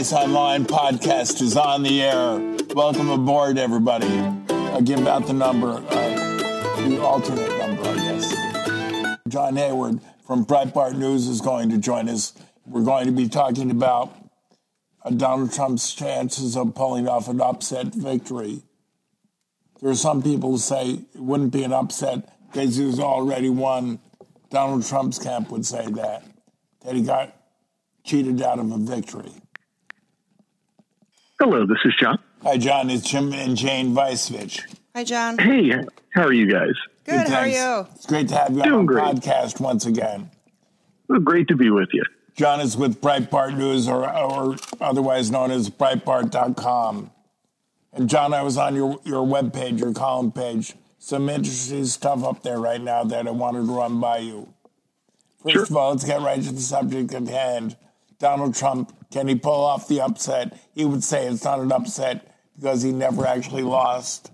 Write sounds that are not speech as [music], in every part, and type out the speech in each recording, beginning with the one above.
Online podcast is on the air. Welcome aboard, everybody. I'll give out the number, uh, the alternate number, I guess. John Hayward from Breitbart News is going to join us. We're going to be talking about uh, Donald Trump's chances of pulling off an upset victory. There are some people who say it wouldn't be an upset because he's already won. Donald Trump's camp would say that, that he got cheated out of a victory. Hello, this is John. Hi, John. It's Jim and Jane Vicevich. Hi, John. Hey, how are you guys? Good. How are you? It's great to have you Doing on the great. podcast once again. Well, great to be with you. John is with Breitbart News, or, or otherwise known as Breitbart.com. And John, I was on your, your webpage, your column page. Some interesting stuff up there right now that I wanted to run by you. First Sure. of all, let's get right to the subject at hand. Donald Trump, can he pull off the upset? He would say it's not an upset because he never actually lost.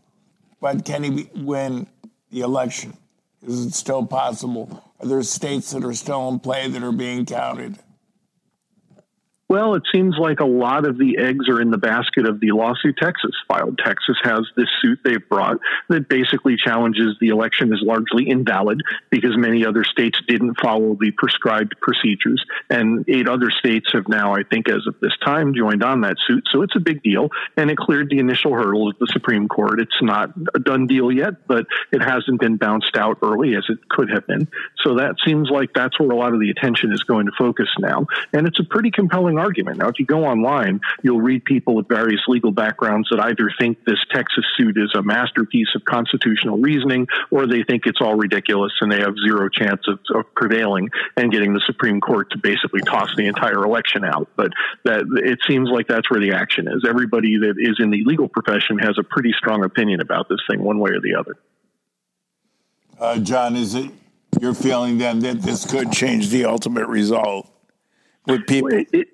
But can he win the election? Is it still possible? Are there states that are still in play that are being counted? Well, it seems like a lot of the eggs are in the basket of the lawsuit Texas filed. Texas has this suit they've brought that basically challenges the election as largely invalid because many other states didn't follow the prescribed procedures. And eight other states have now, I think, as of this time, joined on that suit. So it's a big deal. And it cleared the initial hurdle of the Supreme Court. It's not a done deal yet, but it hasn't been bounced out early as it could have been. So that seems like that's where a lot of the attention is going to focus now. And it's a pretty compelling argument. Now, if you go online, you'll read people with various legal backgrounds that either think this Texas suit is a masterpiece of constitutional reasoning or they think it's all ridiculous and they have zero chance of, of prevailing and getting the Supreme Court to basically toss the entire election out. But that it seems like that's where the action is. Everybody that is in the legal profession has a pretty strong opinion about this thing, one way or the other. Uh, John, is it your feeling then that this could change the ultimate result? with people? It, it,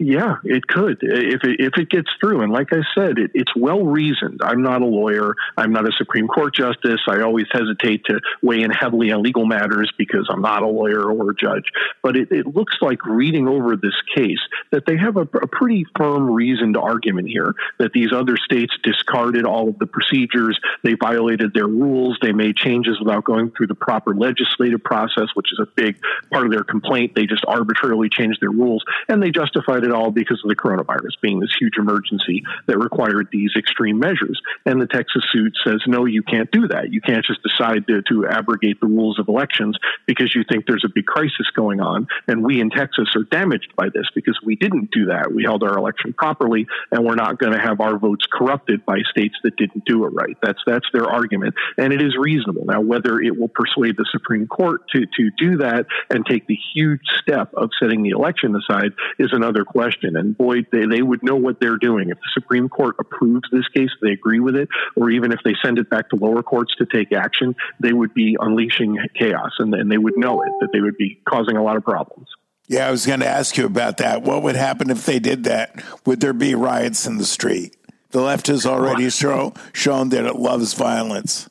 yeah, it could if it, if it gets through. And like I said, it, it's well reasoned. I'm not a lawyer. I'm not a Supreme Court justice. I always hesitate to weigh in heavily on legal matters because I'm not a lawyer or a judge. But it, it looks like reading over this case that they have a, a pretty firm reasoned argument here that these other states discarded all of the procedures. They violated their rules. They made changes without going through the proper legislative process, which is a big part of their complaint. They just arbitrarily changed their rules and they justified it all because of the coronavirus being this huge emergency that required these extreme measures. And the Texas suit says, no, you can't do that. You can't just decide to, to abrogate the rules of elections because you think there's a big crisis going on. And we in Texas are damaged by this because we didn't do that. We held our election properly and we're not going to have our votes corrupted by states that didn't do it right. That's, that's their argument. And it is reasonable. Now, whether it will persuade the Supreme Court to, to do that and take the huge step of setting the election aside is another question. And boy, they, they would know what they're doing. If the Supreme Court approves this case, they agree with it, or even if they send it back to lower courts to take action, they would be unleashing chaos and, and they would know it, that they would be causing a lot of problems. Yeah, I was going to ask you about that. What would happen if they did that? Would there be riots in the street? The left has already show, shown that it loves violence.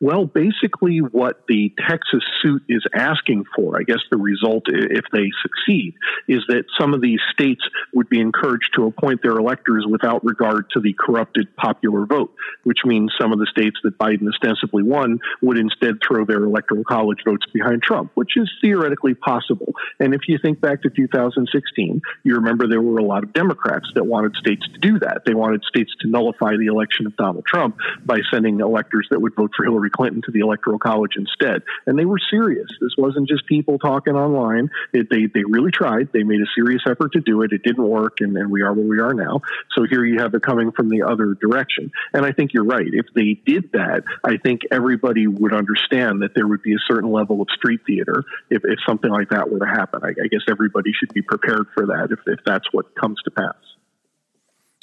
Well, basically, what the Texas suit is asking for, I guess the result, if they succeed, is that some of these states would be encouraged to appoint their electors without regard to the corrupted popular vote, which means some of the states that Biden ostensibly won would instead throw their electoral college votes behind Trump, which is theoretically possible. And if you think back to 2016, you remember there were a lot of Democrats that wanted states to do that. They wanted states to nullify the election of Donald Trump by sending electors that would vote for Hillary Clinton to the Electoral College instead. And they were serious. This wasn't just people talking online. It, they, they really tried. They made a serious effort to do it. It didn't work, and, and we are where we are now. So here you have it coming from the other direction. And I think you're right. If they did that, I think everybody would understand that there would be a certain level of street theater if, if something like that were to happen. I, I guess everybody should be prepared for that if, if that's what comes to pass.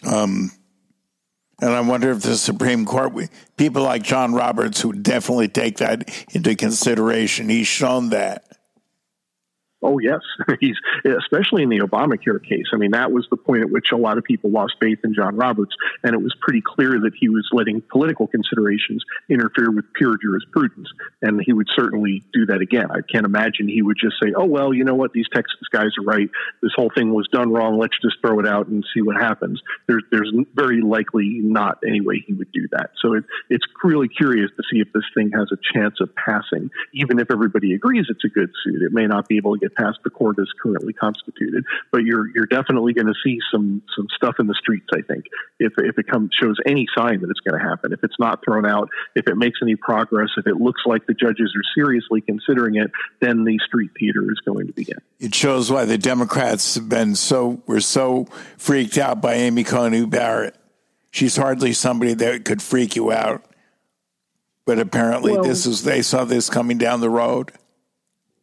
Um, and I wonder if the Supreme Court, people like John Roberts, who definitely take that into consideration, he's shown that. Oh yes, [laughs] he's especially in the Obamacare case. I mean, that was the point at which a lot of people lost faith in John Roberts, and it was pretty clear that he was letting political considerations interfere with pure jurisprudence, and he would certainly do that again. I can't imagine he would just say, "Oh well, you know what? These Texas guys are right. This whole thing was done wrong. Let's just throw it out and see what happens." There's there's very likely not any way he would do that. So it, it's really curious to see if this thing has a chance of passing, even if everybody agrees it's a good suit. It may not be able to get past the court as currently constituted, but you're you're definitely going to see some some stuff in the streets. I think if if it comes shows any sign that it's going to happen, if it's not thrown out, if it makes any progress, if it looks like the judges are seriously considering it, then the street theater is going to begin. It shows why the Democrats have been so were so freaked out by Amy Coney Barrett. She's hardly somebody that could freak you out. But apparently, well, this is they saw this coming down the road.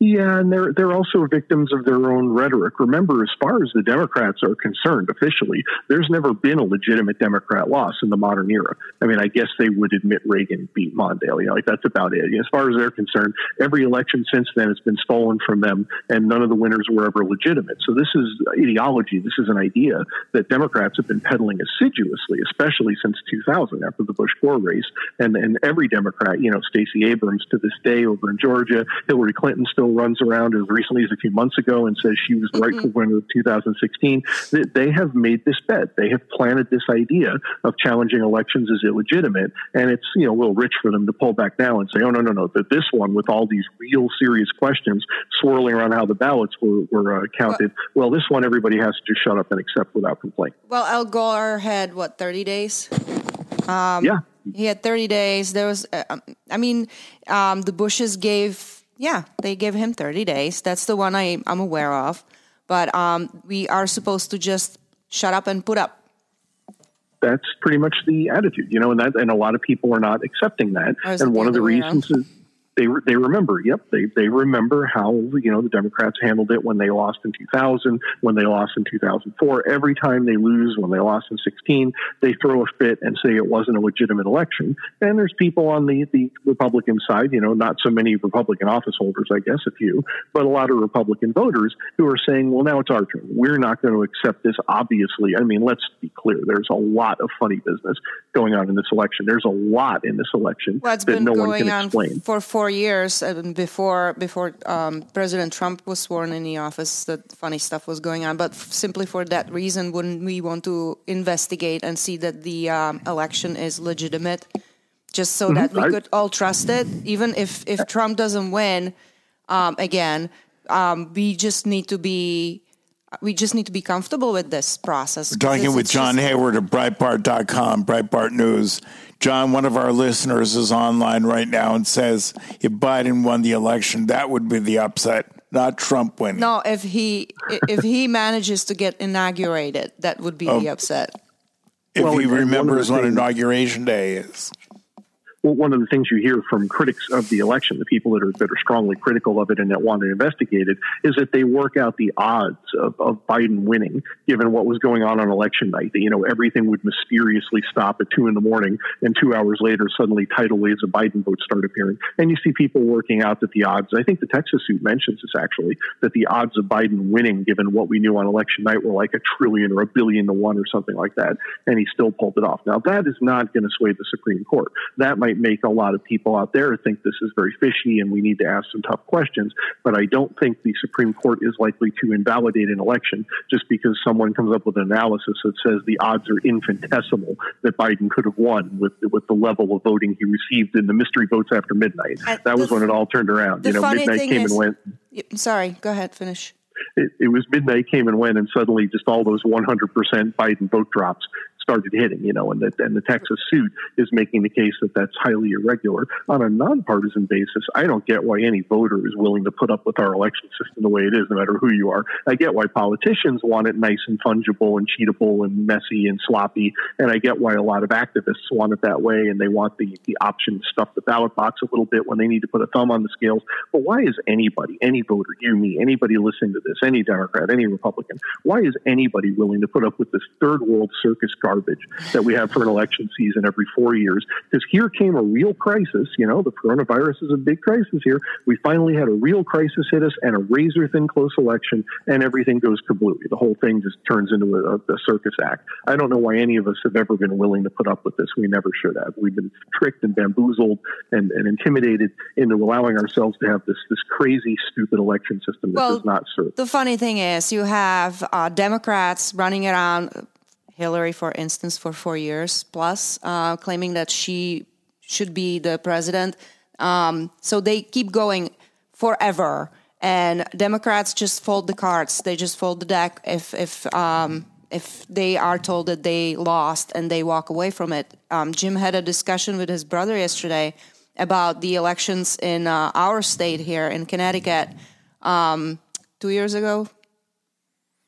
Yeah, and they're they're also victims of their own rhetoric. Remember, as far as the Democrats are concerned, officially, there's never been a legitimate Democrat loss in the modern era. I mean, I guess they would admit Reagan beat Mondale. You know, like that's about it. As far as they're concerned, every election since then has been stolen from them, and none of the winners were ever legitimate. So this is ideology. This is an idea that Democrats have been peddling assiduously, especially since 2000 after the Bush Gore race. And and every Democrat, you know, Stacey Abrams to this day over in Georgia, Hillary Clinton still runs around as recently as a few months ago and says she was the rightful mm-hmm. winner of 2016. That They have made this bet. They have planted this idea of challenging elections as illegitimate, and it's you know a little rich for them to pull back now and say, oh no no no, that this one with all these real serious questions swirling around how the ballots were, were uh, counted. Well, well, this one everybody has to just shut up and accept without complaint. Well, Al Gore had what 30 days. Um, yeah. He had 30 days. There was, uh, I mean, um, the Bushes gave yeah, they give him 30 days. That's the one I, I'm aware of. But um, we are supposed to just shut up and put up. That's pretty much the attitude, you know, and that, and a lot of people are not accepting that. And one of the reasons is they they remember. Yep, they they remember how you know the Democrats handled it when they lost in 2000, when they lost in 2004. Every time they lose, when they lost in 16, they throw a fit and say it wasn't a legitimate election. And there's people on the the Republican side, you know, not so many Republican office holders, I guess, a few, but a lot of Republican voters who are saying, well, now it's our turn. We're not going to accept this. Obviously, I mean, let's be clear. There's a lot of funny business going on in this election. There's a lot in this election well, that no one can explain. For four years uh, before before um, President Trump was sworn in the office, that funny stuff was going on. But simply for that reason, wouldn't we want to investigate and see that the um, election is legitimate, just so mm-hmm. that we could all trust it, even if if Trump doesn't win um, again? Um, we just need to be we just need to be comfortable with this process. We're talking with John just... Hayward of Breitbart.com, Breitbart News. John, one of our listeners is online right now and says if Biden won the election, that would be the upset, not Trump winning. No, if he if he manages to get inaugurated, that would be oh, the upset. If well, he remembers when inauguration day is well, one of the things you hear from critics of the election, the people that are that are strongly critical of it and that want to investigate it, is that they work out the odds of, of Biden winning, given what was going on on election night. That, you know, everything would mysteriously stop at two in the morning, and two hours later, suddenly tidal waves of Biden votes start appearing. And you see people working out that the odds. I think the Texas suit mentions this actually, that the odds of Biden winning, given what we knew on election night, were like a trillion or a billion to one or something like that, and he still pulled it off. Now that is not going to sway the Supreme Court. That might might make a lot of people out there think this is very fishy and we need to ask some tough questions. But I don't think the Supreme Court is likely to invalidate an election just because someone comes up with an analysis that says the odds are infinitesimal that Biden could have won with with the level of voting he received in the mystery votes after midnight. that was when it all turned around. You know, midnight came is, and went. Sorry, go ahead, finish. It, it, was midnight came and went, and suddenly just all those 100% Biden vote drops started hitting, you know, and the, and the Texas suit is making the case that that's highly irregular. On a nonpartisan basis, I don't get why any voter is willing to put up with our election system the way it is, no matter who you are. I get why politicians want it nice and fungible and cheatable and messy and sloppy, and I get why a lot of activists want it that way, and they want the, the option to stuff the ballot box a little bit when they need to put a thumb on the scales. But why is anybody, any voter, you, me, anybody listening to this, any Democrat, any Republican, why is anybody willing to put up with this third world circus? Garbage that we have for an election season every four years. Because here came a real crisis. You know, the coronavirus is a big crisis here. We finally had a real crisis hit us and a razor thin close election, and everything goes kablooey. The whole thing just turns into a, a circus act. I don't know why any of us have ever been willing to put up with this. We never should have. We've been tricked and bamboozled and, and intimidated into allowing ourselves to have this this crazy, stupid election system that well, does not serve. The funny thing is, you have uh, Democrats running around. Hillary, for instance, for four years plus, uh, claiming that she should be the president. Um, so they keep going forever, and Democrats just fold the cards. They just fold the deck if if um, if they are told that they lost and they walk away from it. Um, Jim had a discussion with his brother yesterday about the elections in uh, our state here in Connecticut um, two years ago.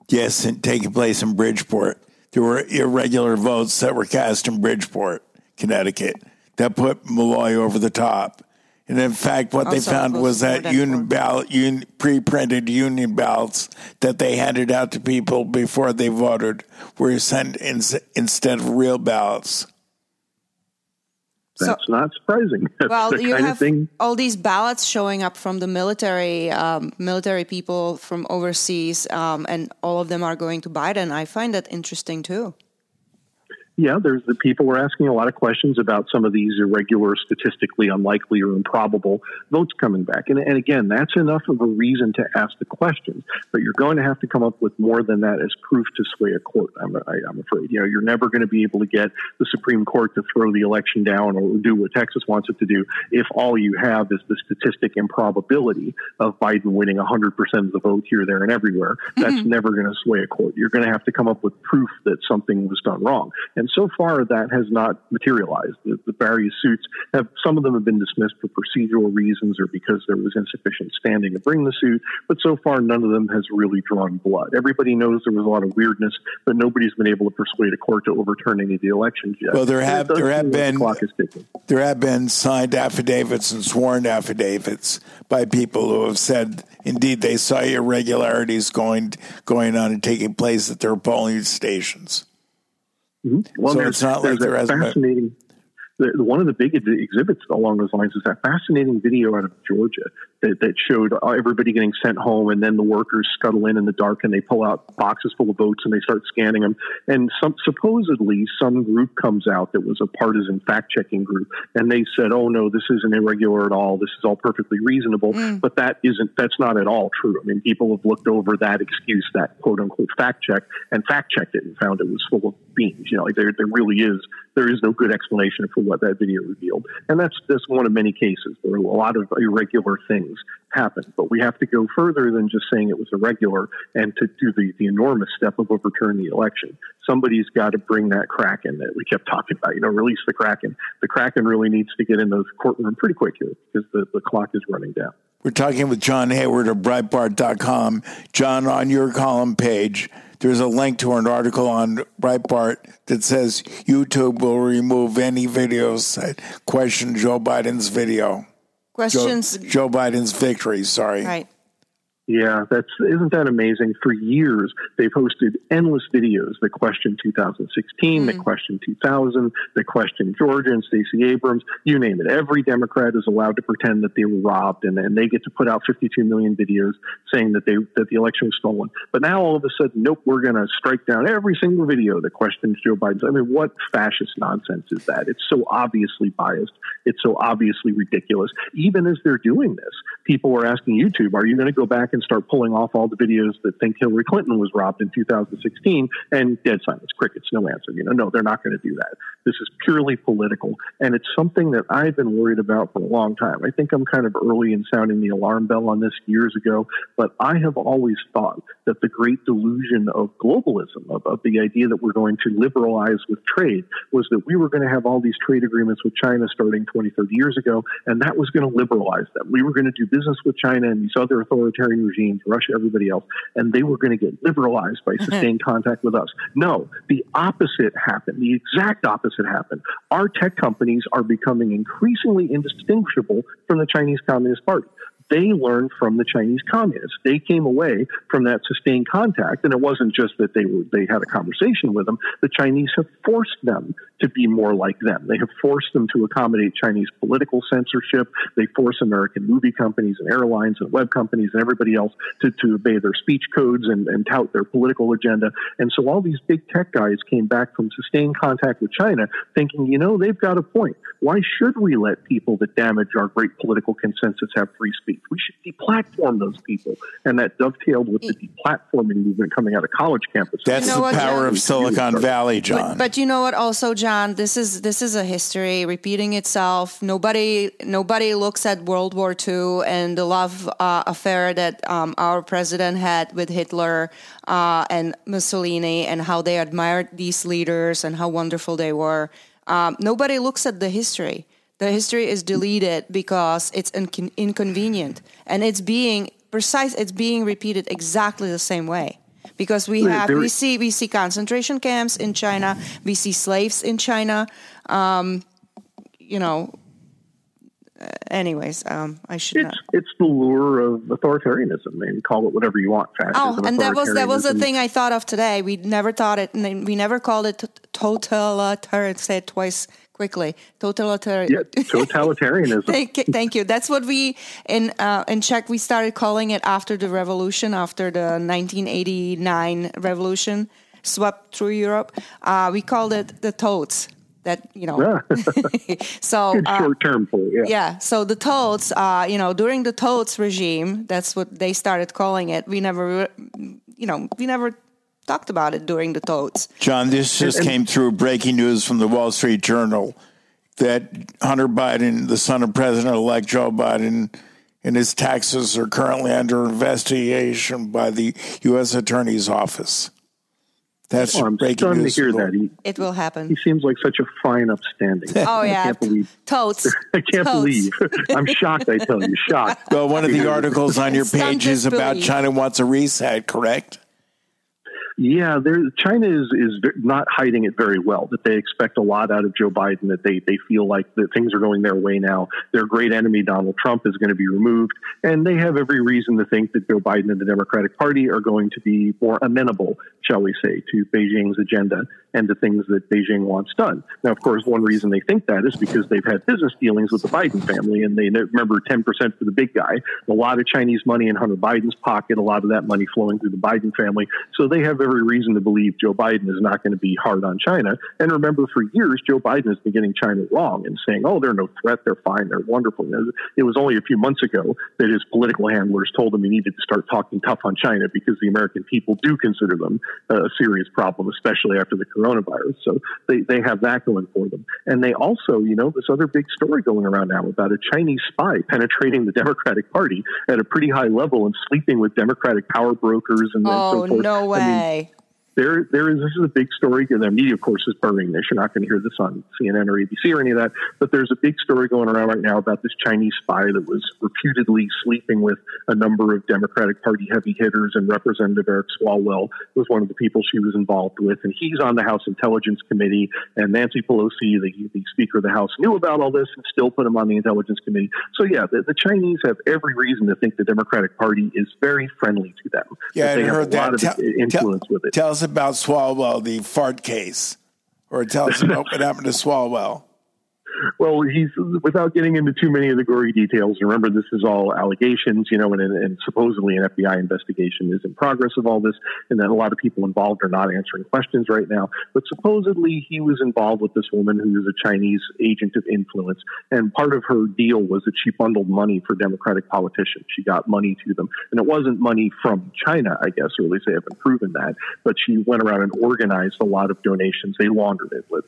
Yes, taking place in Bridgeport. There were irregular votes that were cast in Bridgeport, Connecticut, that put Malloy over the top. And in fact, what also, they found was that union ballot, un, pre-printed union ballots that they handed out to people before they voted were sent in, instead of real ballots. That's so, not surprising. [laughs] That's well, you have all these ballots showing up from the military, um, military people from overseas, um, and all of them are going to Biden. I find that interesting too yeah, there's the people were asking a lot of questions about some of these irregular, statistically unlikely or improbable votes coming back. And, and again, that's enough of a reason to ask the questions. But you're going to have to come up with more than that as proof to sway a court. I'm, I, am afraid. You know, you're never going to be able to get the Supreme Court to throw the election down or do what Texas wants it to do if all you have is the statistic improbability of Biden winning 100% of the vote here, there, and everywhere. That's mm-hmm. never going to sway a court. You're going to have to come up with proof that something was done wrong. And and so far, that has not materialized. The, the, various suits have, some of them have been dismissed for procedural reasons or because there was insufficient standing to bring the suit. But so far, none of them has really drawn blood. Everybody knows there was a lot of weirdness, but nobody's been able to persuade a court to overturn any of the elections yet. Well, there have there have been the there have been signed affidavits and sworn affidavits by people who have said indeed they saw irregularities going going on and taking place at their polling stations. Mm-hmm. Well, so it's not like there has fascinating. The, one of the big exhibits along those lines is that fascinating video out of Georgia that, that showed everybody getting sent home, and then the workers scuttle in in the dark and they pull out boxes full of votes and they start scanning them. And some, supposedly, some group comes out that was a partisan fact checking group, and they said, "Oh no, this isn't irregular at all. This is all perfectly reasonable." Mm. But that isn't. That's not at all true. I mean, people have looked over that excuse, that quote unquote fact check, and fact checked it and found it was full of beans. You know, like there, there really is there is no good explanation for what that video revealed, and that's just one of many cases. There are a lot of irregular things things happen. But we have to go further than just saying it was irregular and to do the, the enormous step of overturn the election. Somebody's got to bring that Kraken that we kept talking about, you know, release the Kraken. The Kraken really needs to get in those courtroom pretty quick here because the, the clock is running down. We're talking with John Hayward of Breitbart.com. John, on your column page, there's a link to an article on Breitbart that says YouTube will remove any videos that question Joe Biden's video. Questions. Joe, Joe Biden's victory. Sorry. Right. Yeah, that's isn't that amazing? For years, they've hosted endless videos that question 2016, mm. that question 2000, that question Georgia and Stacey Abrams. You name it. Every Democrat is allowed to pretend that they were robbed, and, and they get to put out 52 million videos saying that they that the election was stolen. But now all of a sudden, nope, we're going to strike down every single video that questions Joe Biden. I mean, what fascist nonsense is that? It's so obviously biased. It's so obviously ridiculous. Even as they're doing this, people were asking YouTube, "Are you going to go back?" and start pulling off all the videos that think Hillary Clinton was robbed in 2016 and dead silence, crickets, no answer. You know, no, they're not going to do that. This is purely political. And it's something that I've been worried about for a long time. I think I'm kind of early in sounding the alarm bell on this years ago, but I have always thought that the great delusion of globalism, of, of the idea that we're going to liberalize with trade, was that we were going to have all these trade agreements with China starting 20, 30 years ago, and that was going to liberalize them. We were going to do business with China and these other authoritarian regimes, Russia, everybody else, and they were going to get liberalized by mm-hmm. sustained contact with us. No, the opposite happened. The exact opposite happened. Our tech companies are becoming increasingly indistinguishable from the Chinese Communist Party. They learned from the Chinese communists. They came away from that sustained contact, and it wasn't just that they were they had a conversation with them. The Chinese have forced them to be more like them. They have forced them to accommodate Chinese political censorship. They force American movie companies and airlines and web companies and everybody else to, to obey their speech codes and, and tout their political agenda. And so all these big tech guys came back from sustained contact with China thinking, you know, they've got a point. Why should we let people that damage our great political consensus have free speech? We should deplatform those people. And that dovetailed with the deplatforming movement coming out of college campuses. That's you know the power of Silicon Valley, John. But, but, you know what? Also, John, this is this is a history repeating itself. Nobody nobody looks at World War II and the love uh, affair that um, our president had with Hitler uh, and Mussolini, and how they admired these leaders and how wonderful they were. Um, nobody looks at the history. The history is deleted because it's incon- inconvenient, and it's being precise. It's being repeated exactly the same way because we have we see we see concentration camps in China, we see slaves in China. Um, you know, uh, anyways, um, I should. It's, not. it's the lure of authoritarianism. and call it whatever you want. Fascism, oh, and that was that was the thing I thought of today. We never thought it. and We never called it totalitarian. Say it twice quickly. Totalitarian. Yeah, totalitarianism. [laughs] thank, thank, you. That's what we in uh, in Czech we started calling it after the revolution, after the 1989 revolution swept through Europe. Uh, we called it the toads. That you know, [laughs] so uh, short term for yeah. Yeah. So the toads, uh, you know, during the toads regime, that's what they started calling it. We never, you know, we never talked about it during the totes. John, this just came through breaking news from the Wall Street Journal that Hunter Biden, the son of President elect Joe Biden, and his taxes are currently under investigation by the U.S. Attorney's Office. That's oh, I'm breaking news. to hear that. He, it will happen. He seems like such a fine, upstanding. [laughs] oh yeah, I can't believe. Totes. [laughs] I can't Totes. believe. I'm shocked. I tell you, shocked. Well, one of the articles on your page is about China wants a reset. Correct? Yeah, China is is not hiding it very well. That they expect a lot out of Joe Biden. That they they feel like that things are going their way now. Their great enemy Donald Trump is going to be removed, and they have every reason to think that Joe Biden and the Democratic Party are going to be more amenable, shall we say, to Beijing's agenda and the things that Beijing wants done. Now, of course, one reason they think that is because they've had business dealings with the Biden family, and they remember 10% for the big guy. A lot of Chinese money in Hunter Biden's pocket, a lot of that money flowing through the Biden family. So they have every reason to believe Joe Biden is not going to be hard on China. And remember, for years, Joe Biden has been getting China wrong and saying, oh, they're no threat, they're fine, they're wonderful. It was only a few months ago that his political handlers told him he needed to start talking tough on China because the American people do consider them uh, a serious problem, especially after the coronavirus. So they, they have that going for them. And they also, you know, this other big story going around now about a Chinese spy penetrating the Democratic Party at a pretty high level and sleeping with Democratic power brokers and, oh, so forth. Oh, no way. I mean, there, there is. This is a big story. And the media, of course, is burning this. You're not going to hear this on CNN or ABC or any of that. But there's a big story going around right now about this Chinese spy that was reputedly sleeping with a number of Democratic Party heavy hitters, and Representative Eric Swalwell was one of the people she was involved with. And he's on the House Intelligence Committee. And Nancy Pelosi, the, the Speaker of the House, knew about all this and still put him on the Intelligence Committee. So yeah, the, the Chinese have every reason to think the Democratic Party is very friendly to them. Yeah, I heard that. lot of influence tell, with it. Tell us about Swalwell, the fart case, or tell us about what happened to Swalwell. Well, he's without getting into too many of the gory details. Remember, this is all allegations, you know, and, and supposedly an FBI investigation is in progress of all this, and that a lot of people involved are not answering questions right now. But supposedly, he was involved with this woman who is a Chinese agent of influence, and part of her deal was that she bundled money for Democratic politicians. She got money to them, and it wasn't money from China, I guess, or at least they haven't proven that. But she went around and organized a lot of donations. They laundered it. With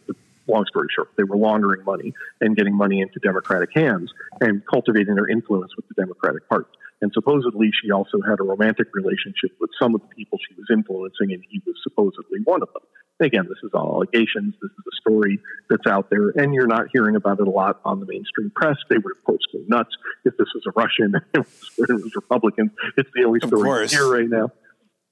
long story short, they were laundering money and getting money into Democratic hands and cultivating their influence with the Democratic Party. And supposedly, she also had a romantic relationship with some of the people she was influencing, and he was supposedly one of them. Again, this is all allegations. This is a story that's out there, and you're not hearing about it a lot on the mainstream press. They would, of course, go nuts if this was a Russian and it was, it was Republicans. It's the only story here right now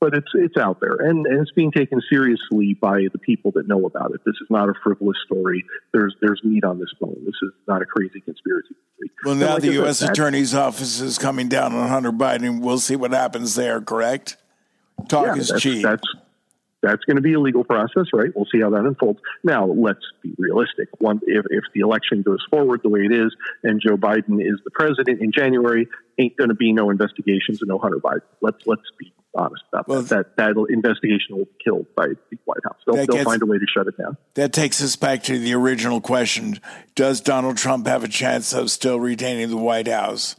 but it's it's out there and, and it's being taken seriously by the people that know about it. This is not a frivolous story. There's there's meat on this bone. This is not a crazy conspiracy theory. Well, now like the I said, U.S. Attorney's Office is coming down on Hunter Biden. We'll see what happens there, correct? Talk yeah, is that's, cheap. That's that's going to be a legal process, right? We'll see how that unfolds. Now, let's be realistic. One, if, if the election goes forward the way it is, and Joe Biden is the president in January, ain't going to be no investigations and no Hunter Biden. Let's let's be honest about Well, that. That investigation will be killed by the White House. They'll, they'll find a way to shut it down. That takes us back to the original question Does Donald Trump have a chance of still retaining the White House?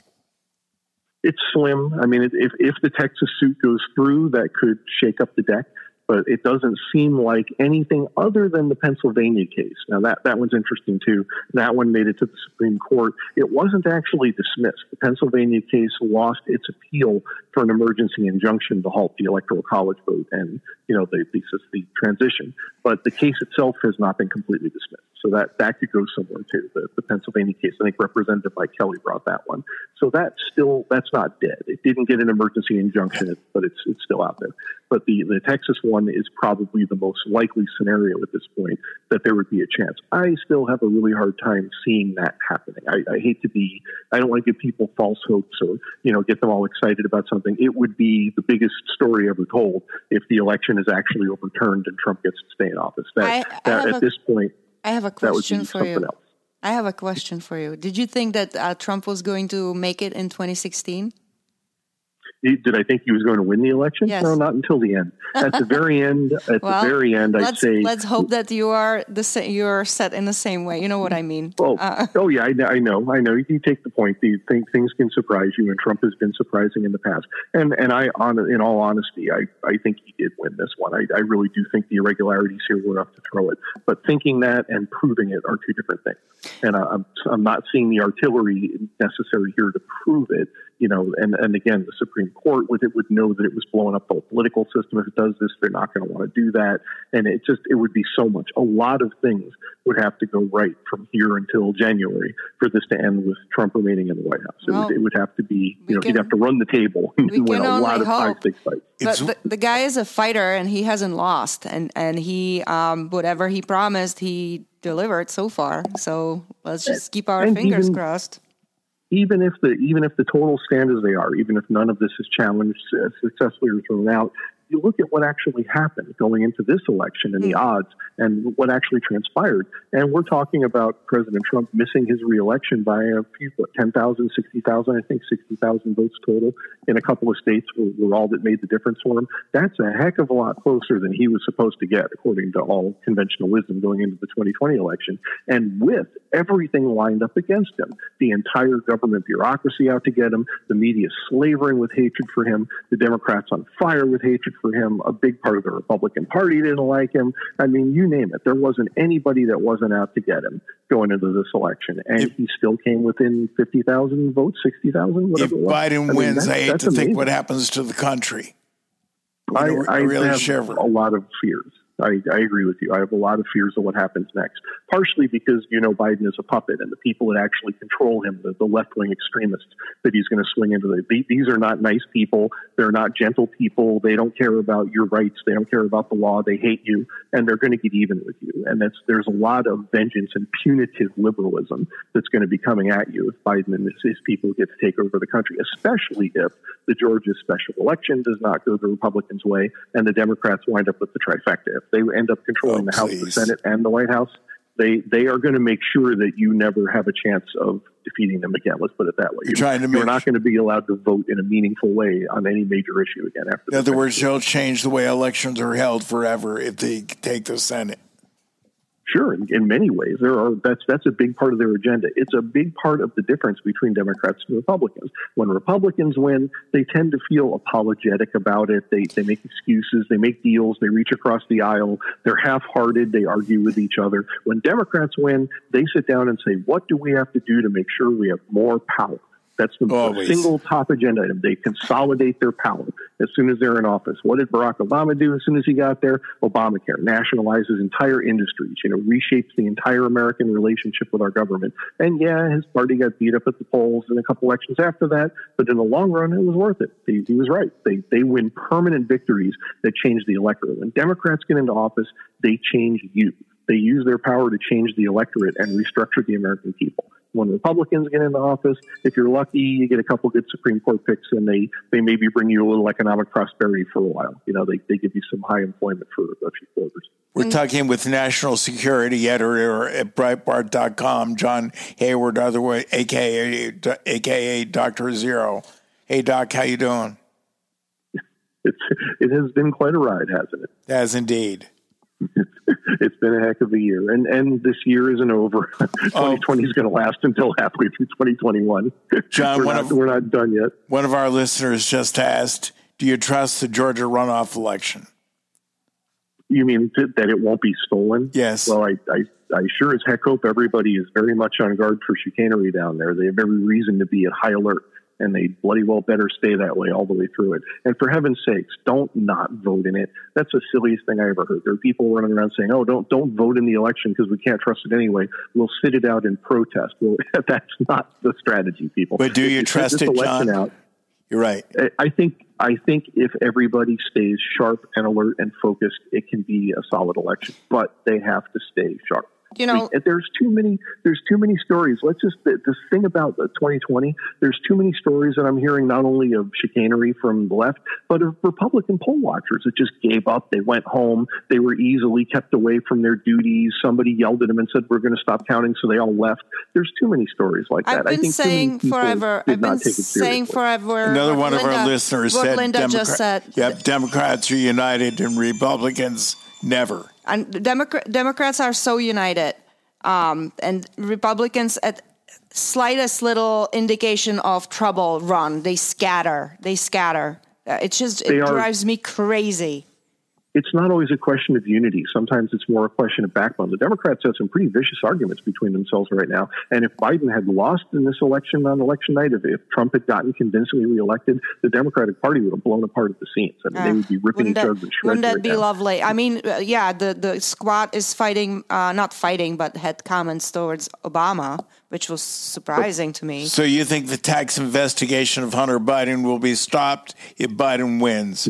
it's slim. I mean, if if the Texas suit goes through, that could shake up the deck. But it doesn't seem like anything other than the Pennsylvania case. Now that that one's interesting too. That one made it to the Supreme Court. It wasn't actually dismissed. The Pennsylvania case lost its appeal for an emergency injunction to halt the electoral college vote and you know the the, the transition. But the case itself has not been completely dismissed. So that that could go somewhere too. The, the Pennsylvania case. I think Representative Mike Kelly brought that one. So that's still that's not dead. It didn't get an emergency injunction, but it's it's still out there. But the the Texas one is probably the most likely scenario at this point that there would be a chance. I still have a really hard time seeing that happening. I, I hate to be. I don't want to give people false hopes or you know get them all excited about something. It would be the biggest story ever told if the election is actually overturned and Trump gets to stay in office. That, I- I that at a- this point I have a question for you. else. I have a question for you. Did you think that uh, Trump was going to make it in 2016? Did I think he was going to win the election? Yes. No, not until the end. At the very [laughs] end, at Well, the very end, I'd let's say. let's hope that you are the sa- you're set in the same way. You know what I mean? Oh, Uh, [laughs] oh yeah, I, know- I know, I know. You take the point. The thing, things can surprise you, and Trump has been surprising in the past. And and I, on, in all honesty, I, I think he did win this one. I, I really do think the irregularities here were enough to throw it. But thinking that and proving it are two different things. And I, I'm I'm not seeing the artillery necessary here to prove it. You know, and and again, the Supreme Court with it would know that it was blowing up the political system. If it does this, they're not going to want to do that. And it just it would be so much. A lot of things would have to go right from here until January for this to end with Trump remaining in the White House. It, would, it would have to be, you know, can- he'd have to run the table and we win a lot of high hope. stakes fights. but the, the guy is a fighter and he hasn't lost, and and he um, whatever he promised, he delivered so far. So let's just keep our And fingers even- crossed. Even if the even if the total stand as they are, even if none of this is challenged uh, successfully or thrown out, you look at what actually happened going into this election and the hmm. odds and what actually transpired. And we're talking about President Trump missing his reelection by a few, what, 10,000, 60,000, I think 60,000 votes total in a couple of states were, were all that made the difference for him. That's a heck of a lot closer than he was supposed to get, according to all conventional wisdom going into the 2020 election. And with everything lined up against him, the entire government bureaucracy out to get him, the media slavering with hatred for him, the Democrats on fire with hatred for him, a big part of the Republican Party didn't like him. I mean, you name it. There wasn't anybody that wasn't out to get him going into this election. And If- he still came within 50,000 votes, 60,000, If whatever it was. Biden I mean, wins, I hate to think what happens to the country. I, I I really shiver. a lot of fears. I, I agree with you. I have a lot of fears of what happens next. Partially because you know Biden is a puppet, and the people that actually control him, the, the left wing extremists that he's going to swing into, the, the, these are not nice people. They're not gentle people. They don't care about your rights. They don't care about the law. They hate you, and they're going to get even with you. And that's there's a lot of vengeance and punitive liberalism that's going to be coming at you if Biden and his, his people get to take over the country, especially if the Georgia special election does not go the Republicans' way and the Democrats wind up with the trifecta. They end up controlling Oh, the House, the. Senate, and the White House, they they are going to make sure that you never have a chance of defeating them again. Let's put it that way. You're trying to You're not going to be allowed to vote in a meaningful way on any major issue again after. In other words, they'll change the way elections are held forever if they take the Senate. Sure, in, in many ways, there are that's that's a big part of their agenda. It's a big part of the difference between Democrats and Republicans. When Republicans win, they tend to feel apologetic about it. They they make excuses, they make deals, they reach across the aisle. They're half-hearted. They argue with each other. When Democrats win, they sit down and say, "What do we have to do to make sure we have more power?" That's the Always. single top agenda item. They consolidate their power as soon as they're in office. What did Barack Obama do as soon as he got there? Obamacare nationalizes entire industries, you know, reshapes the entire American relationship with our government. And yeah, his party got beat up at the polls in a couple elections after that, but in the long run, it was worth it. He, he was right. They, they win permanent victories that change the electorate. When Democrats get into office, they change you. They use their power to change the electorate and restructure the American people. When Republicans get into office. If you're lucky, you get a couple good Supreme Court picks, and they they maybe bring you a little economic prosperity for a while. You know, they they give you some high employment for a few quarters. We're mm. talking with national security editor at Breitbart.com, John Hayward, otherwise aka aka Doctor Zero. Hey, Doc, how you doing? [laughs] It's it has been quite a ride, hasn't it? Has indeed. [laughs] it's been a heck of a year, and and this year isn't over. [laughs] 2020 is going to last until halfway through 2021. John, [laughs] we're, not, of, we're not done yet. One of our listeners just asked, "Do you trust the Georgia runoff election?" You mean that it won't be stolen? Yes. Well, I, I I sure as heck hope everybody is very much on guard for chicanery down there. They have every reason to be at high alert and they bloody well better stay that way all the way through it. And for heaven's sakes, don't not vote in it. That's the silliest thing I ever heard. There are people running around saying, "Oh, don't don't vote in the election because we can't trust it anyway. We'll sit it out in protest." Well, [laughs] that's not the strategy, people. But do you if trust it, John? Out, You're right. I think I think if everybody stays sharp and alert and focused, it can be a solid election. But they have to stay sharp you know, there's too many. There's too many stories. Let's just this thing about 2020. There's too many stories that I'm hearing not only of chicanery from the left, but of Republican poll watchers that just gave up. They went home. They were easily kept away from their duties. Somebody yelled at them and said, "We're going to stop counting," so they all left. There's too many stories like that. I've been saying forever. I've been saying forever. Another one Linda, of our listeners said, Linda Democrat, just said, "Yep, Democrats are united and Republicans." Never. And Democrat, Democrats are so united, um, and Republicans at slightest little indication of trouble run, they scatter. They scatter. Uh, it just it drives me crazy it's not always a question of unity. Sometimes it's more a question of backbone. The Democrats have some pretty vicious arguments between themselves right now. And if Biden had lost in this election on election night, if, if Trump had gotten convincingly reelected, the Democratic Party would have blown apart at the seams. I mean, uh, they would be ripping each other to shreds. Wouldn't that right be now. lovely? I mean, uh, yeah, the, the squad is fighting, uh, not fighting, but had comments towards Obama, which was surprising but, to me. So you think the tax investigation of Hunter Biden will be stopped if Biden wins?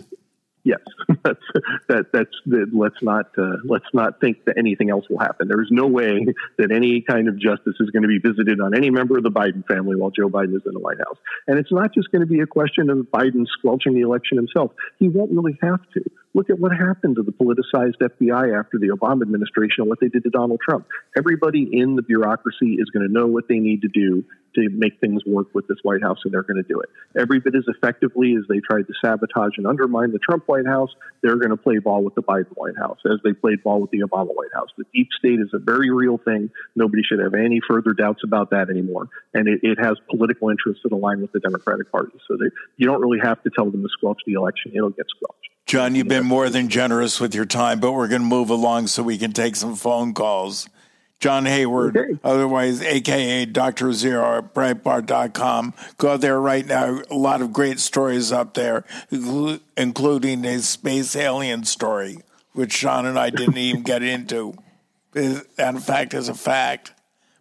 Yes, [laughs] that's that. That's that, let's not uh, let's not think that anything else will happen. There is no way that any kind of justice is going to be visited on any member of the Biden family while Joe Biden is in the White House. And it's not just going to be a question of Biden squelching the election himself. He won't really have to. Look at what happened to the politicized FBI after the Obama administration and what they did to Donald Trump. Everybody in the bureaucracy is going to know what they need to do to make things work with this White House, and they're going to do it. Every bit as effectively as they tried to sabotage and undermine the Trump White House, they're going to play ball with the Biden White House as they played ball with the Obama White House. The deep state is a very real thing. Nobody should have any further doubts about that anymore. And it, it has political interests that align with the Democratic Party. So they, you don't really have to tell them to squelch the election, it'll get squelched. John, you've been more than generous with your time, but we're going to move along so we can take some phone calls. John Hayward, okay. otherwise AKA Dr. Zero at Breitbart.com. Go there right now. A lot of great stories up there, including a space alien story, which Sean and I didn't even get into. And in fact, is a fact.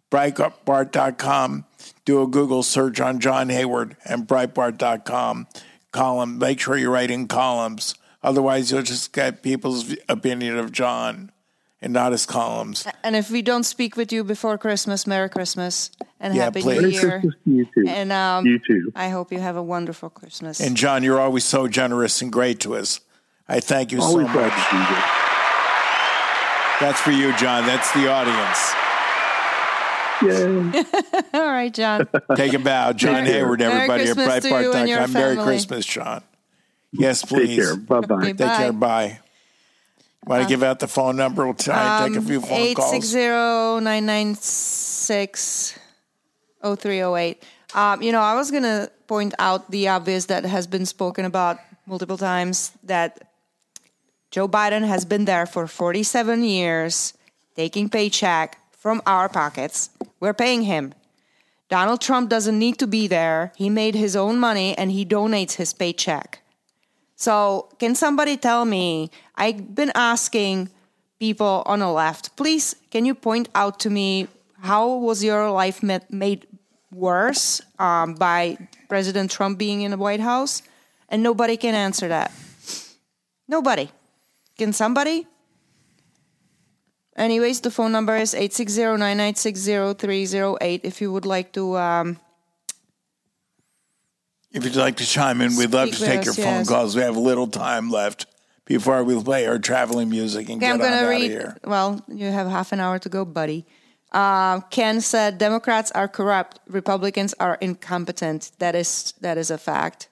Breitbart.com. Do a Google search on John Hayward and Breitbart.com column. Make sure you're writing columns Otherwise, you'll just get people's opinion of John and not his columns. And if we don't speak with you before Christmas, Merry Christmas and yeah, Happy please. New Year. you too. And um, you too. I hope you have a wonderful Christmas. And John, you're always so generous and great to us. I thank you always so much. That's for you, John. That's the audience. Yay. [laughs] All right, John. Take a bow. John Hayward, everybody at Breitbart.com. Merry Christmas, John. Yes, please. [laughs] Take care. Bye bye. Okay, Take care. Bye. Want to uh, give out the phone number? We'll try um, take a few phone 860 calls. 996 0308. Um, you know, I was going to point out the obvious that has been spoken about multiple times that Joe Biden has been there for 47 years, taking paycheck from our pockets. We're paying him. Donald Trump doesn't need to be there. He made his own money and he donates his paycheck. So, can somebody tell me? I've been asking people on the left, please, can you point out to me how was your life made worse um, by President Trump being in the White House? And nobody can answer that. Nobody. Can somebody? Anyways, the phone number is 860-996-0308 if you would like to um, If you'd like to chime in, we'd love to take with your us, phone yes. calls. We have a little time left before we play our traveling music and Okay, I'm get going to out read. of here. Well, you have half an hour to go, buddy. Uh, Ken said Democrats are corrupt, Republicans are incompetent. That is that is a fact.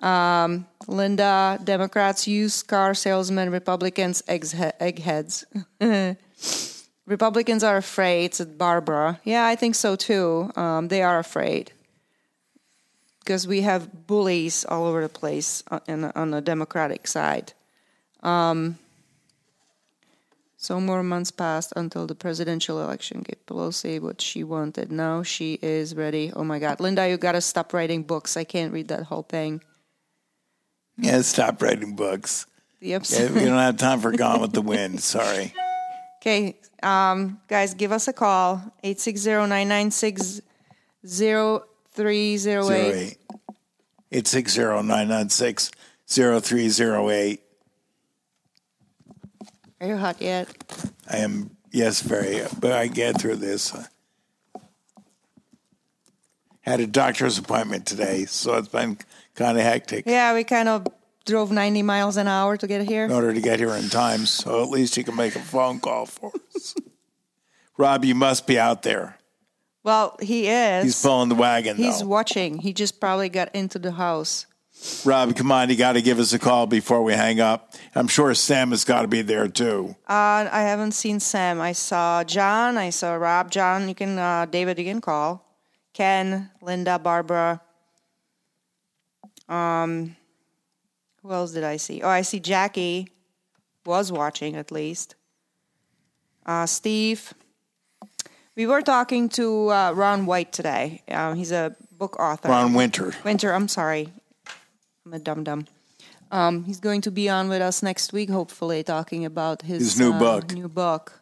Um, Linda, Democrats use car salesmen, Republicans eggheads. [laughs] Republicans are afraid, said Barbara. Yeah, I think so too. Um, they are afraid because we have bullies all over the place on, on the Democratic side. So more months passed until the presidential election gave Pelosi what she wanted. Now she is ready. Oh my God, Linda, you gotta stop writing books. I can't read that whole thing. Yeah, stop writing books. Yep. Yeah, we don't have time for Gone with the Wind. [laughs] Sorry. Okay, um, guys, give us a call 860-996-0308. 08. 860-996-0308. Are you hot yet? I am, yes, very, but I get through this. Had a doctor's appointment today, so it's been kind of hectic Yeah, we kind of drove 90 miles an hour to get here. in order to get here in time, so at least you can make a phone call for us. [laughs] Rob, you must be out there. Well, he is. He's pulling the wagon, He's though. watching. He just probably got into the house. Rob, come on, you got to give us a call before we hang up. I'm sure Sam has got to be there too. Uh, I haven't seen Sam. I saw John. I saw Rob. John, you can, uh, David, you can call. Ken, Linda, Barbara. Um, who else did I see? Oh, I see Jackie was watching at least. Uh, Steve. We were talking to uh, Ron White today. Uh, he's a book author. Ron Winter. Winter, I'm sorry. I'm a dum dum. Um, he's going to be on with us next week, hopefully, talking about his, His new uh, book. New book.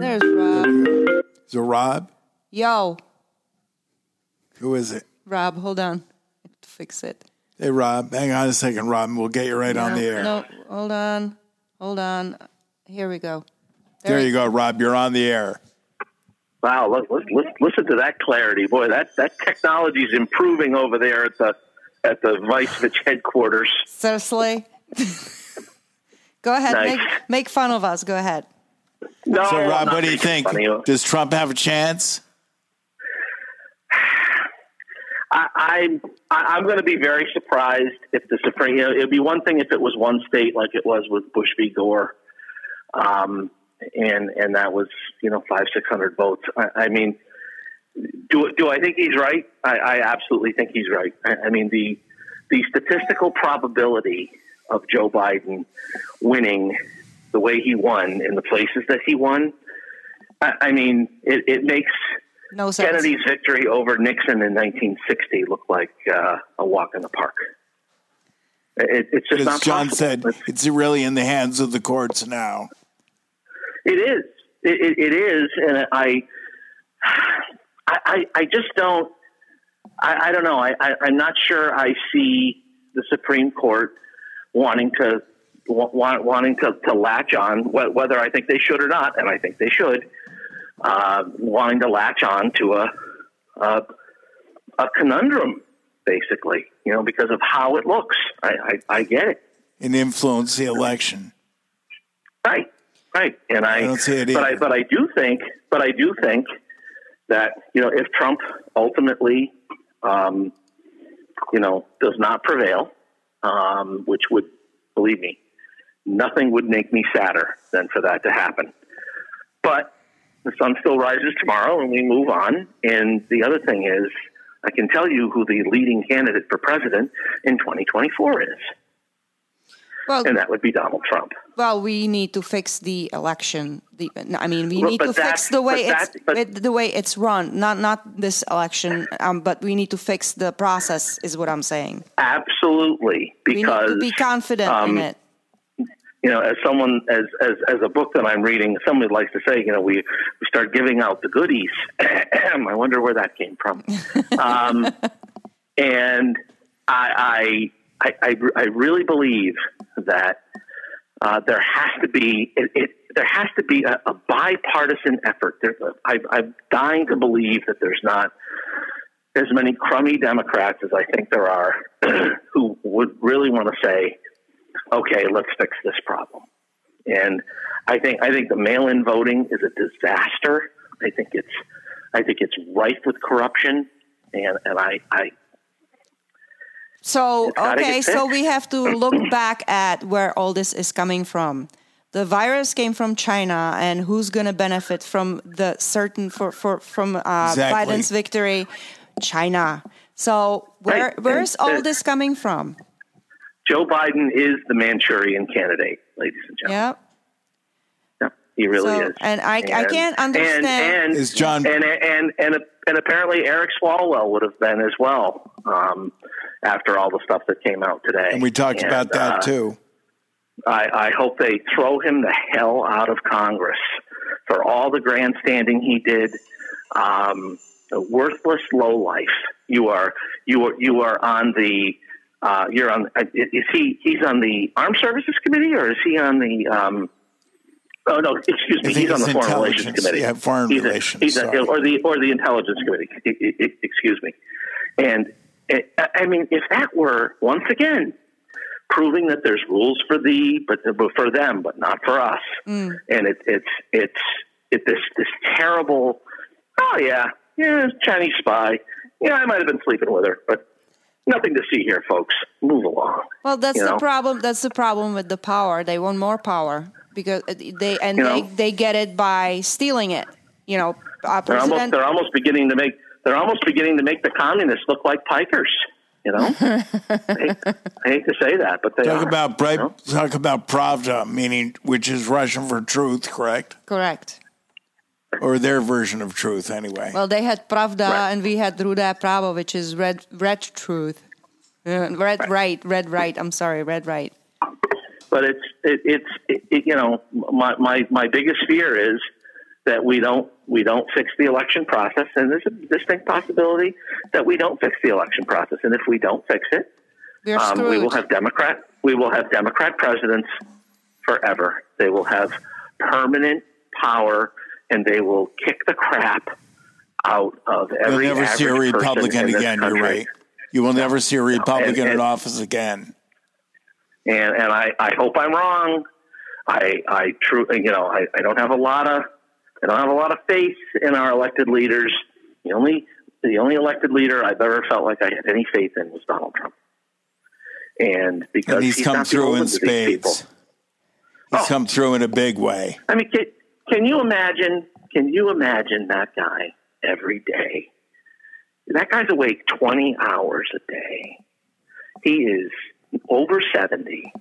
There's Rob. Is it Rob? Yo, Who is it? Rob, hold on. I have to fix it. Hey, Rob, hang on a second, Rob, and we'll get you right on the air. No, hold on. Hold on. Here we go. There you go, Rob. You're on the air. Wow, look, look, listen, listen to that clarity, boy. That that technology is improving over there at the at the Vicevich headquarters. Seriously? [laughs] go ahead. Nice. Make, make fun of us. Go ahead. No, So, Rob, what do you think? fun. Does Trump have a chance? [sighs] I, I'm I- I'm going to be very surprised if the Supreme. You know, it'd be one thing if it was one state like it was with Bush v. Gore, um, and and that was you know five six hundred votes. I, I mean, do do I think he's right? I, I absolutely think he's right. I, I mean the the statistical probability of Joe Biden winning the way he won in the places that he won. I, I mean, it, it makes No sense. Kennedy's victory over Nixon in 1960 looked like uh, a walk in the park. It, it's just As not John possible. said, It's- it's really in the hands of the courts now. It is. It, it, it is, and I, I, I, just don't. I, I don't know. I, I, I'm not sure. I see the Supreme Court wanting to want, wanting to, to latch on whether I think they should or not, and I think they should. Uh, wanting to latch on to a, a a conundrum, basically, you know, because of how it looks. I, I, I get it. and influence the election. Right, right, and I, I don't see it but I, but I do think, but I do think that you know if Trump ultimately, um, you know, does not prevail, um, which would, believe me, nothing would make me sadder than for that to happen. But the sun still rises tomorrow, and we move on. And the other thing is, I can tell you who the leading candidate for president in 2024 is, Well, and that would be Donald Trump. well, we need to fix the election. The, I mean, we need but to fix the way it's that- but- the way it's run. Not not this election, um, but we need to fix the process. Is what I'm saying. Absolutely, We need because to be confident um, in it. you know, as someone as, as as a book that I'm reading, somebody likes to say, you know, we we start giving out the goodies. [clears throat] I wonder where that came from. [laughs] um, and I, I I I I really believe that Uh, there has to be it, it, there has to be a, a bipartisan effort. There, I, I'm dying to believe that there's not as many crummy Democrats as I think there are [clears throat] who would really want to say, "Okay, let's fix this problem." And I think I think the mail-in voting is a disaster. I think it's I think it's rife with corruption, and and I, I so okay, so we have to look back at where all this is coming from. The virus came from China, and who's going to benefit from the certain for, for from uh, exactly. Biden's victory? China. So where right. where's all this coming from? Joe Biden is the Manchurian candidate, ladies and gentlemen. Yep. He really so, is, and I, and, I can't understand. And, and, is John and and and and apparently Eric Swalwell would have been as well um, after all the stuff that came out today. And we talked and, about that uh, too. I, I hope they throw him the hell out of Congress for all the grandstanding he did. Um, a worthless low life. You are you are you are on the uh, you're on. Is he? He's on the Armed Services Committee, or is he on the? Um, Oh no, excuse me. He's on the Foreign Relations Committee. Yeah, Foreign he's Relations. A, he's a, or the or the Intelligence Committee. Excuse me. And I mean, if that were once again proving that there's rules for the but for them, but not for us, mm. and it, it's it's it, this this terrible. Oh yeah, yeah, Chinese spy. Yeah, I might have been sleeping with her, but nothing to see here, folks. Move along. Well, that's the know? problem. That's the problem with the power. They want more power because they and you they, know, they get it by stealing it. You know, uh, they're almost they're almost beginning to make they're almost beginning to make the communists look like pikers. You know, I, hate, I, hate, to say that, but they talk are, about bright, you know? talk about Pravda, meaning which is Russian for truth, correct? Correct. Or their version of truth, anyway. Well, they had Pravda, right. and we had Ruda Pravo, which is red red truth, uh, red right. right, red right. I'm sorry, red right but it's it, it's it, it, you know my, my my biggest fear is that we don't we don't fix the election process, and there's a distinct possibility that we don't fix the election process, and if we don't fix it, um, we will have Democrat we will have Democrat presidents forever. They will have permanent power, and they will kick the crap out of every. You'll never see a Republican again. You're right. You will never see a Republican and, and, in office again and and I, I hope I'm wrong. I I true you know I, I don't have a lot of I don't have a lot of faith in our elected leaders. The only the only elected leader I've ever felt like I had any faith in was Donald Trump. And because and he's, he's come through in spades. He's oh. come through in a big way. I mean, can, can you imagine? Can you imagine that guy every day? That guy's awake twenty hours a day. He is over 70.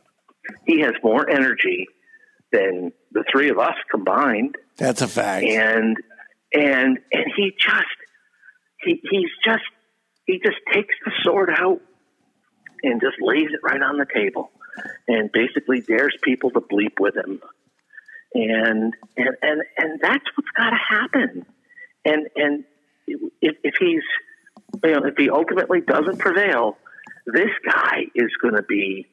He has more energy than the three of us combined. That's a fact. And and and he just he he's just he just takes the sword out and just lays it right on the table and basically dares people to bleep with him. And and and and that's what's got to happen. And and if, if he's you know if he ultimately doesn't prevail, this guy is going to be,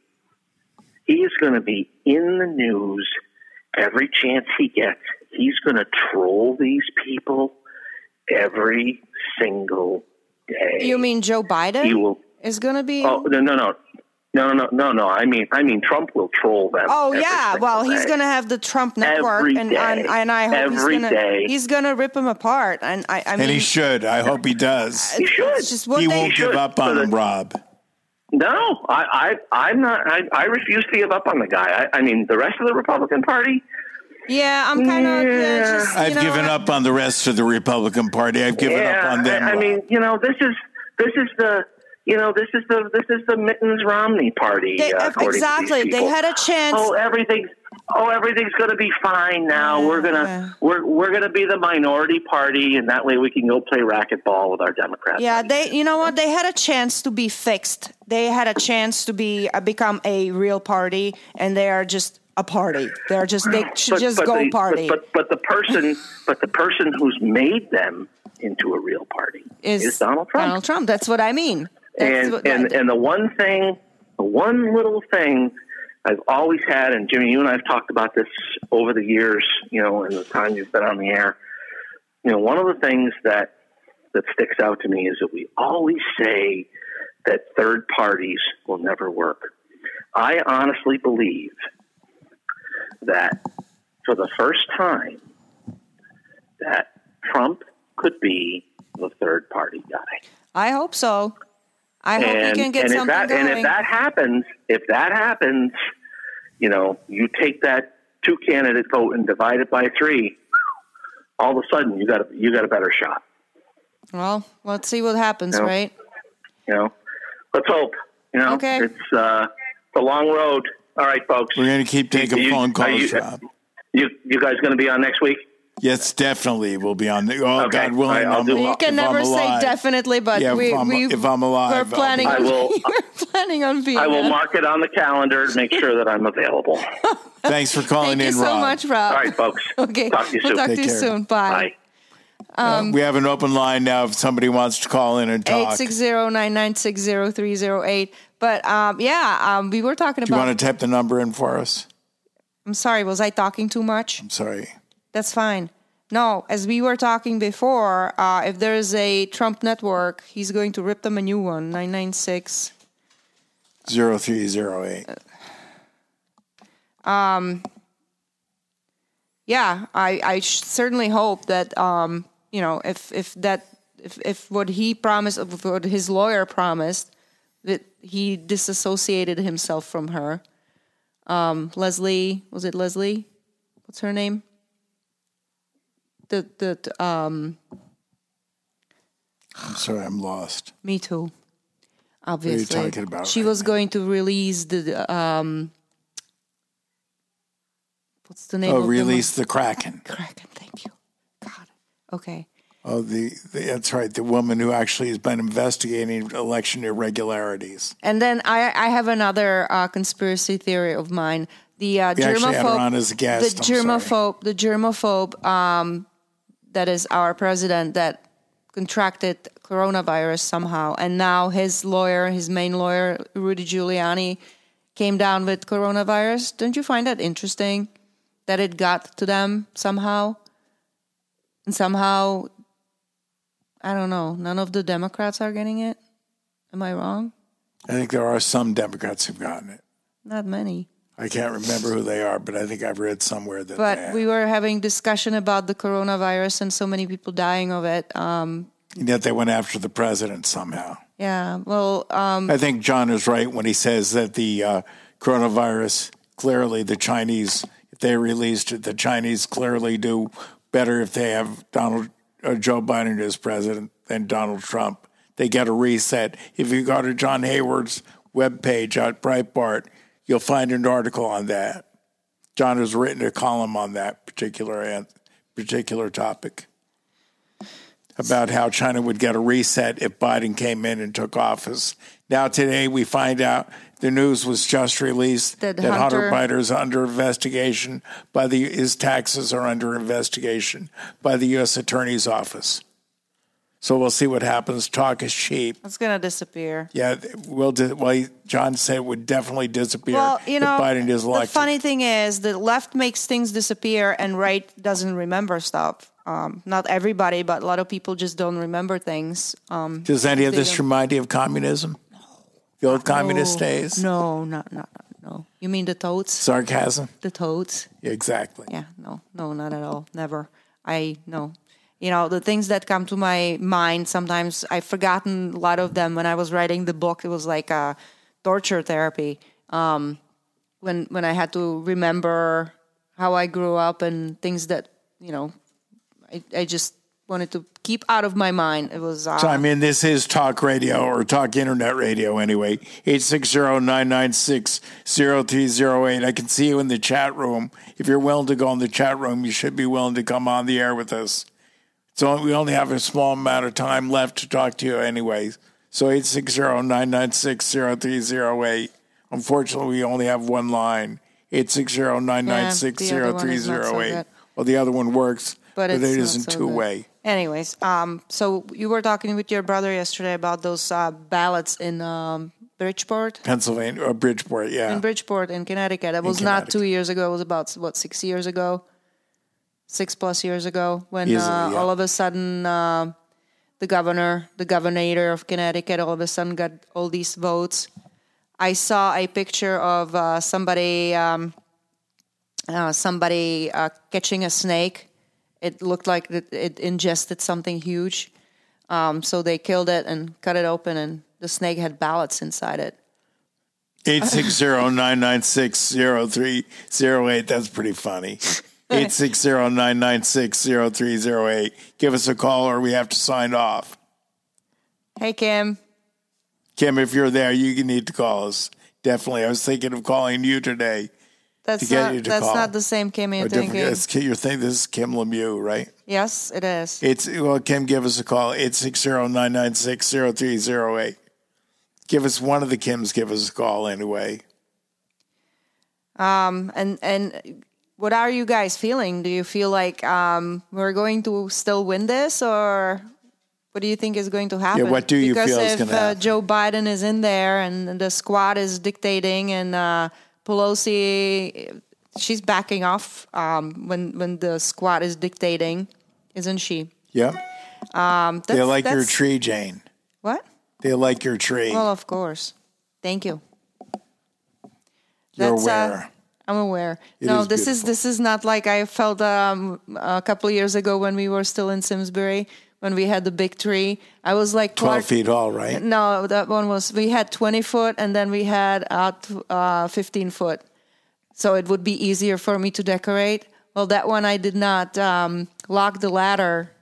he is going to be in the news every chance he gets. He's going to troll these people every single day. You mean Joe Biden? He will, is going to be? Oh no no no. No, no, no, no. I mean, I mean, Trump will troll them. Oh yeah, well, he's going to have the Trump network, every and, day. and and I hope every he's going to he's going to rip him apart. And I, I mean, and he should. I hope he does. He should. Just he won't give up on him, Rob. No, I, I I'm not. I, I refuse to give up on the guy. I, I mean, the rest of the Republican Party. Yeah, I'm kind of. Yeah. I've know, given up on the rest of the Republican Party. I've given yeah, up on them. I, I mean, you know, this is this is the you know this is the this is the Mittens Romney Party. They, uh, exactly, they had a chance. Oh, everything's oh, everything's going to be fine now. Yeah. We're gonna we're we're gonna be the minority party, and that way we can go play racquetball with our Democrats. Yeah, they you know what they had a chance to be fixed. They had a chance to be uh, become a real party, and they are just a party. They're just they should but, just but go the, party. But, but, but the person [laughs] but the person who's made them into a real party is, is Donald Trump. Donald Trump. That's what I mean. That's and and and the one thing, the one little thing I've always had, and Jimmy, you and I have talked about this over the years, you know, in the time you've been on the air. You know, one of the things that that sticks out to me is that we always say that third parties will never work. I honestly believe that for the first time that Trump could be the third party guy. I hope so. I hope and, he can get and something if that, going. And if that happens, if that happens, you know, you take that two candidate vote and divide it by three, all of a sudden you got a, you got a better shot. well, let's see what happens, No. right? You know, let's hope. You know, Okay. it's uh, it's a long road. All right, folks. We're going to keep taking You- phone calls, you- You you guys going to be on next week? Yes, definitely. We'll be on the. Oh, Okay. God willing. Right, do- You can if never say definitely, but Yeah, if we, I'm- we if I'm alive, we're planning. I on, will- [laughs] we're planning on being. I will mark it on the calendar to make sure that I'm available. [laughs] Thanks for calling Thank you in, so Rob. much, Rob. All right, folks. [laughs] Okay, Talk to you we'll soon. talk Take to you care. soon. Bye. Bye. Um, we have an open line now if somebody wants to call in and talk. 860-996-0308. But um, yeah, um, we were talking about. Do you want to type the number in for us? I'm sorry, was I talking too much? I'm sorry. That's fine. No, as we were talking before, uh, if there's a Trump network, he's going to rip them a new one. 996. 0308. yeah, I, I sh- certainly hope that um, you know if if that if, if what he promised, what his lawyer promised, that he disassociated himself from her. Um, Leslie, was it Leslie? What's her name? The the um, I'm sorry, I'm lost. me too. Obviously, talking about she right was now? going to release the um. What's the name? Oh, of the release the Kraken. Kraken. Thank you. God. Okay. Oh, the, the that's right. The woman who actually has been investigating election irregularities. And then I, I have another uh, conspiracy theory of mine. The uh, We actually had her germaphobe, on as a guest. the germaphobe, the germaphobe, um, that is our president that contracted coronavirus somehow, and now his lawyer, his main lawyer, Rudy Giuliani, came down with coronavirus. Don't you find that interesting? That it got to them somehow, and somehow, I don't know. None of the Democrats are getting it. Am I wrong? I think there are some Democrats who've gotten it. Not many. I can't remember who they are, but I think I've read somewhere that. But we were having discussion about the coronavirus and so many people dying of it. Um, And yet they went after the president somehow. yeah, well, um, I think John is right when he says that the uh, coronavirus clearly the Chinese, if they released it, the Chinese clearly do better if they have Donald uh, Joe Biden as president than Donald Trump. They get a reset. If you go to John Hayward's webpage at Breitbart, you'll find an article on that. John has written a column on that particular particular topic about how China would get a reset if Biden came in and took office. Now today we find out the news was just released That that, Hunter, Hunter- Biden is under investigation by the his taxes are under investigation by the U.S. Attorney's Office. So we'll see what happens. Talk is cheap. it's going to disappear. Yeah, we'll. Di- well, John said it would definitely disappear Well, you know, if Biden is the funny thing is the left makes things disappear and right doesn't remember stuff. Um, not everybody, but a lot of people just don't remember things. Um, Does any of this remind you of communism? The old communist no, days? No, not, not, no. You mean the toads? Sarcasm? The toads? Yeah, exactly. Yeah, no, no, not at all. Never. I no. You know, the things that come to my mind sometimes I've forgotten a lot of them when I was writing the book. It was like a torture therapy. Um, when when I had to remember how I grew up and things that, you know, I, I just wanted to keep out of my mind. It was uh, So, I mean, this is talk radio or talk internet radio anyway. 860-996-0308. I can see you in the chat room. If you're willing to go in the chat room, you should be willing to come on the air with us. So we only have a small amount of time left to talk to you anyways. So 860-996-0308. Unfortunately, we only have one line. 860-996-0308. good. well, the other one works, but but, it isn't so good. two-way. Anyways, um, so you were talking with your brother yesterday about those uh, ballots in um, Bridgeport. Pennsylvania or Bridgeport, yeah. In Bridgeport, in Connecticut. It was not two years ago. It was about what six years ago, six plus years ago, when Easily, uh, yeah. all of a sudden uh, the governor, the governor of Connecticut, all of a sudden got all these votes. I saw a picture of uh, somebody, um, uh, somebody uh, catching a snake. It looked like it, it ingested something huge. Um, so they killed it and cut it open, and the snake had ballots inside it. 860-996-0308. That's pretty funny. [laughs] 860-996-0308. Give us a call or we have to sign off. Hey, Kim. Kim, if you're there, you need to call us. Definitely. I was thinking of calling you today. That's get not to that's call. not the same Kim you're thinking. it's- You're thinking this is Kim Lemieux, right? Yes, it is. It's well, Kim, give us a call. 860-996-0308. Give us one of the Kims, give us a call anyway. Um, and and what are you guys feeling? Do you feel like um, we're going to still win this, or what do you think is going to happen? Yeah, what do you because feel is gonna uh, happen? Joe Biden is in there and the squad is dictating, and uh, Pelosi, she's backing off um, when when the squad is dictating, isn't she? Yeah. Um, They like your tree, Jane. What? They like your tree. Well, of course. Thank you. You're That's, uh, aware. I'm aware. It no, is this is this is not like I felt um, a couple of years ago when we were still in Simsbury when we had the big tree. I was like 12 feet tall, right? No, that one was we had 20 foot and then we had out uh, 15 foot, so it would be easier for me to decorate. Well, that one I did not um, lock the ladder.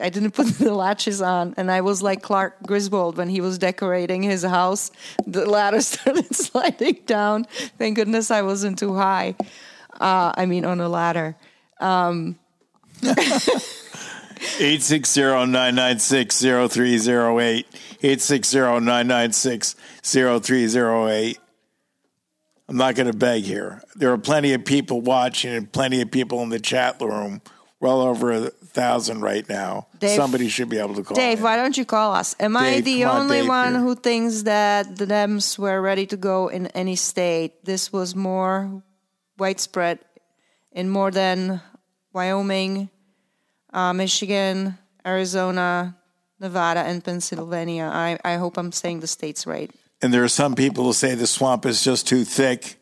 I didn't [laughs] put the latches on, and I was like Clark Griswold when he was decorating his house. The ladder [laughs] started sliding down. Thank goodness I wasn't too high. Uh, I mean, on a ladder. [laughs] 860-996-0308. 860-996-0308. I'm not going to beg here. There are plenty of people watching and plenty of people in the chat room. Well over thousand right now. Dave- Somebody should be able to call. Dave, in. why don't you call us? Am I the on, only Dave, one here. who thinks that the Dems were ready to go in any state? This was more widespread in more than Wyoming, uh, Michigan, Arizona, Nevada, and Pennsylvania. I, I hope I'm saying the states right. And there are some people who say the swamp is just too thick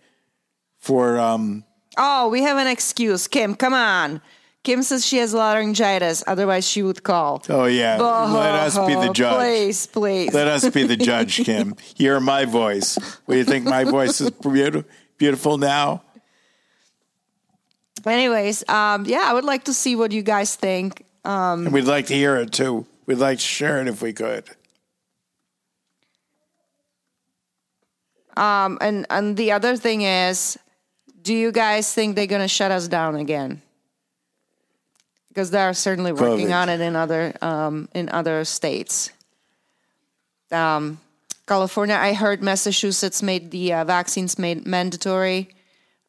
for um, Oh, we have an excuse. Kim, come on. Kim says she has laryngitis, otherwise she would call. Oh yeah, let us be the judge. Please, please. Let us be the [laughs] judge, Kim. you hear my voice. What do you think? My voice is beautiful, beautiful now. Anyways, um, yeah, I would like to see what you guys think. And we'd like to hear it too. We'd like to share it if we could. Um, and and the other thing is, do you guys think they're gonna shut us down again? Because they are certainly working COVID. on it in other um, in other states. Um, California, I heard Massachusetts made the uh, vaccines made mandatory.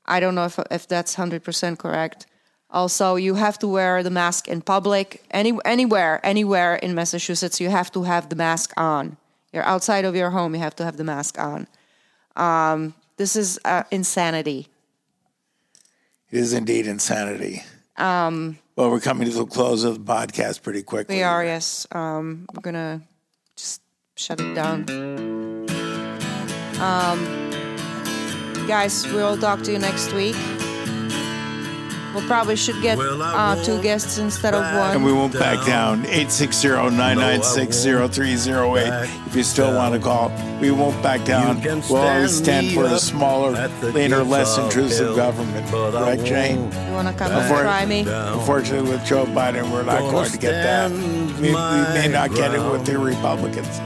I don't know if if that's hundred percent correct. Also, you have to wear the mask in public. Any anywhere, anywhere in Massachusetts, you have to have the mask on. You're outside of your home, you have to have the mask on. Um, this is uh, insanity. It is indeed insanity. Um, well, we're coming to the close of the podcast pretty quickly. We are, yes. Um, we're gonna just shut it down. Um, guys, we'll talk to you next week. We'll probably should get Well, uh, two guests instead of one. And we won't back down. 860-996-0308. If you still want to call, we won't back down. We'll always stand stand for a smaller, at leaner, less intrusive government. Right, Jane? You wanna come Before- and try me? Unfortunately, with Joe Biden, we're not Gonna get that. We, we may not get it with the. Republicans.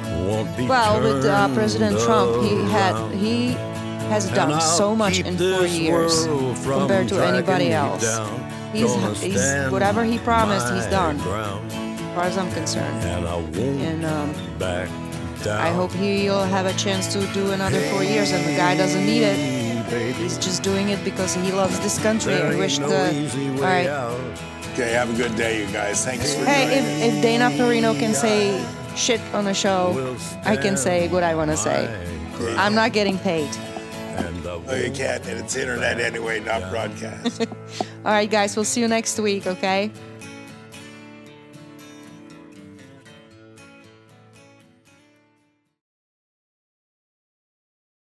Well, with uh, President Trump, he had he has And done I'll so much in four years compared to anybody else. down. He's, he's whatever he promised, he's done, ground, as far as I'm concerned. and I won't And um, back down. I hope he'll have a chance to do another four years, and the guy doesn't need it. Baby, He's just doing it because he loves this country there and wish no the. easy way right. out. Okay, have a good day, you guys. Thanks for Hey, if, if Dana Perino can say shit on the show, I can say what I want to say. I'm not getting paid. And uh, No, you can't. And it's internet anyway, not broadcast. [laughs] All right, guys, we'll see you next week, okay?